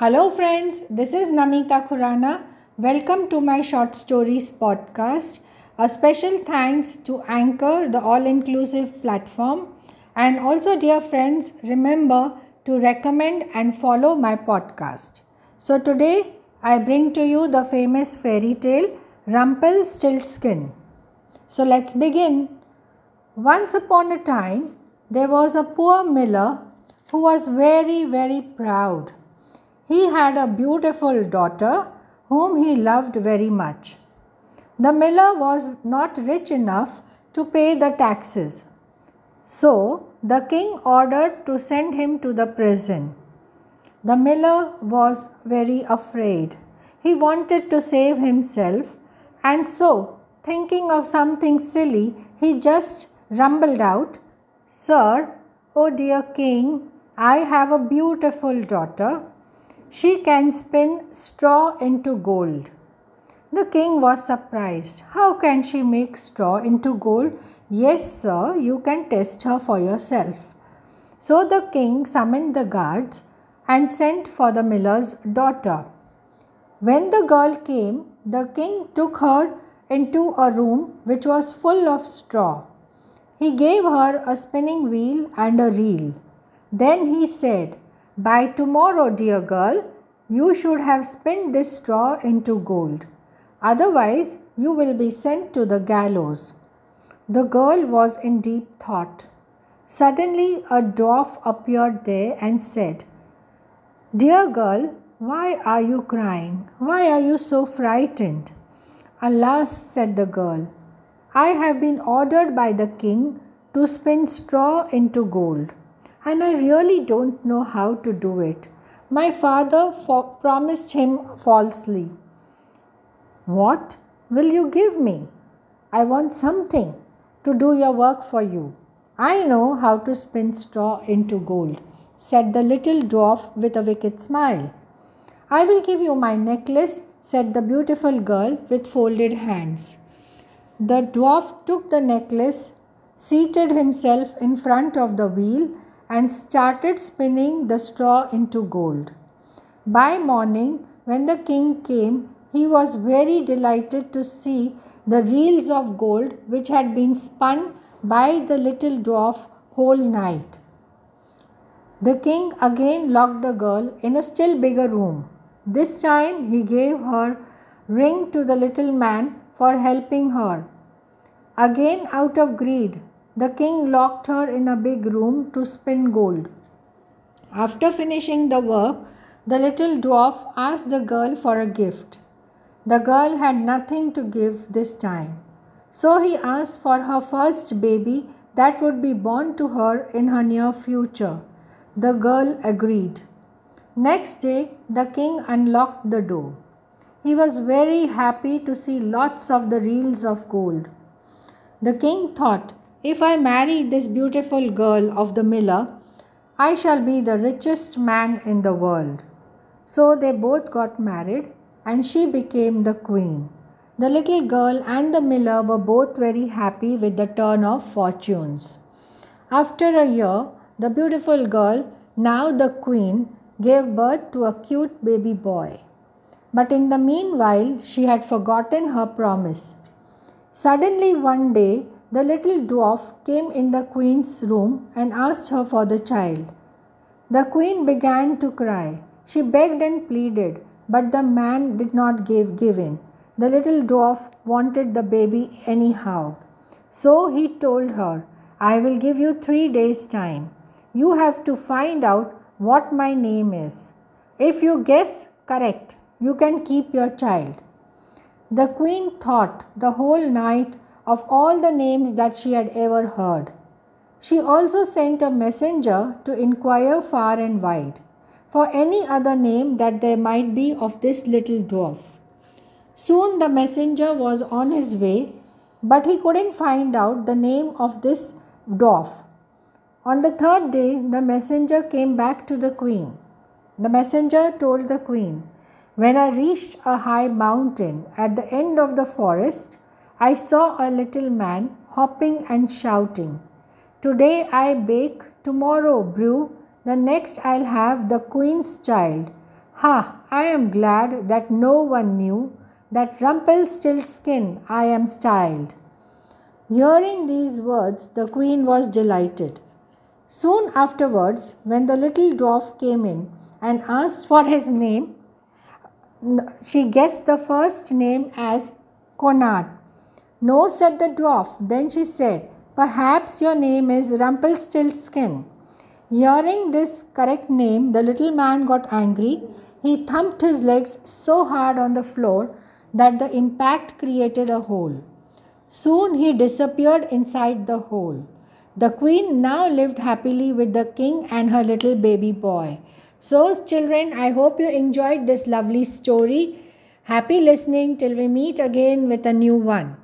Hello, friends. This is Namita Khurana. Welcome to my short stories podcast. A special thanks to Anchor, the all inclusive platform. And also, dear friends, remember to recommend and follow my podcast. So, today I bring to you the famous fairy tale Rumpelstiltskin. So, let's begin. Once upon a time, there was a poor miller who was very, very proud. He had a beautiful daughter whom he loved very much. The miller was not rich enough to pay the taxes. So the king ordered to send him to the prison. The miller was very afraid. He wanted to save himself, and so, thinking of something silly, he just rumbled out, Sir, oh dear king, I have a beautiful daughter. She can spin straw into gold. The king was surprised. How can she make straw into gold? Yes, sir, you can test her for yourself. So the king summoned the guards and sent for the miller's daughter. When the girl came, the king took her into a room which was full of straw. He gave her a spinning wheel and a reel. Then he said, By tomorrow, dear girl, you should have spun this straw into gold. Otherwise, you will be sent to the gallows. The girl was in deep thought. Suddenly, a dwarf appeared there and said, Dear girl, why are you crying? Why are you so frightened? Alas, said the girl, I have been ordered by the king to spin straw into gold and I really don't know how to do it. My father promised him falsely. What will you give me? I want something to do your work for you. I know how to spin straw into gold, said the little dwarf with a wicked smile. I will give you my necklace, said the beautiful girl with folded hands. The dwarf took the necklace, seated himself in front of the wheel, and started spinning the straw into gold. By morning, when the king came, he was very delighted to see the reels of gold which had been spun by the little dwarf whole night. The king again locked the girl in a still bigger room. This time he gave her ring to the little man for helping her. Again out of greed, the king locked her in a big room to spin gold. After finishing the work, the little dwarf asked the girl for a gift. The girl had nothing to give this time. So he asked for her first baby that would be born to her in her near future. The girl agreed. Next day, the king unlocked the door. He was very happy to see lots of the reels of gold. The king thought, if I marry this beautiful girl of the miller, I shall be the richest man in the world. So they both got married and she became the queen. The little girl and the miller were both very happy with the turn of fortunes. After a year, the beautiful girl, now the queen, gave birth to a cute baby boy. But in the meanwhile, she had forgotten her promise. Suddenly, one day, the little dwarf came in the queen's room and asked her for the child. The queen began to cry. She begged and pleaded, but the man did not give, give in. The little dwarf wanted the baby anyhow. So he told her, I will give you three days' time. You have to find out what my name is. If you guess correct, you can keep your child. The queen thought the whole night of all the names that she had ever heard. She also sent a messenger to inquire far and wide for any other name that there might be of this little dwarf. Soon the messenger was on his way, but he couldn't find out the name of this dwarf. On the third day, the messenger came back to the queen. The messenger told the queen, When I reached a high mountain at the end of the forest, I saw a little man hopping and shouting, Today I bake, tomorrow brew, the next I'll have the queen's child. Ha, I am glad that no one knew that Rumpelstiltskin I am styled. Hearing these words, the queen was delighted. Soon afterwards, when the little dwarf came in and asked for his name, she guessed the first name as Konrad. No, said the dwarf. Then she said, Perhaps your name is Rumpelstiltskin. Hearing this correct name, the little man got angry. He thumped his legs so hard on the floor that the impact created a hole. Soon he disappeared inside the hole. The queen now lived happily with the king and her little baby boy. So, children, I hope you enjoyed this lovely story. Happy listening till we meet again with a new one.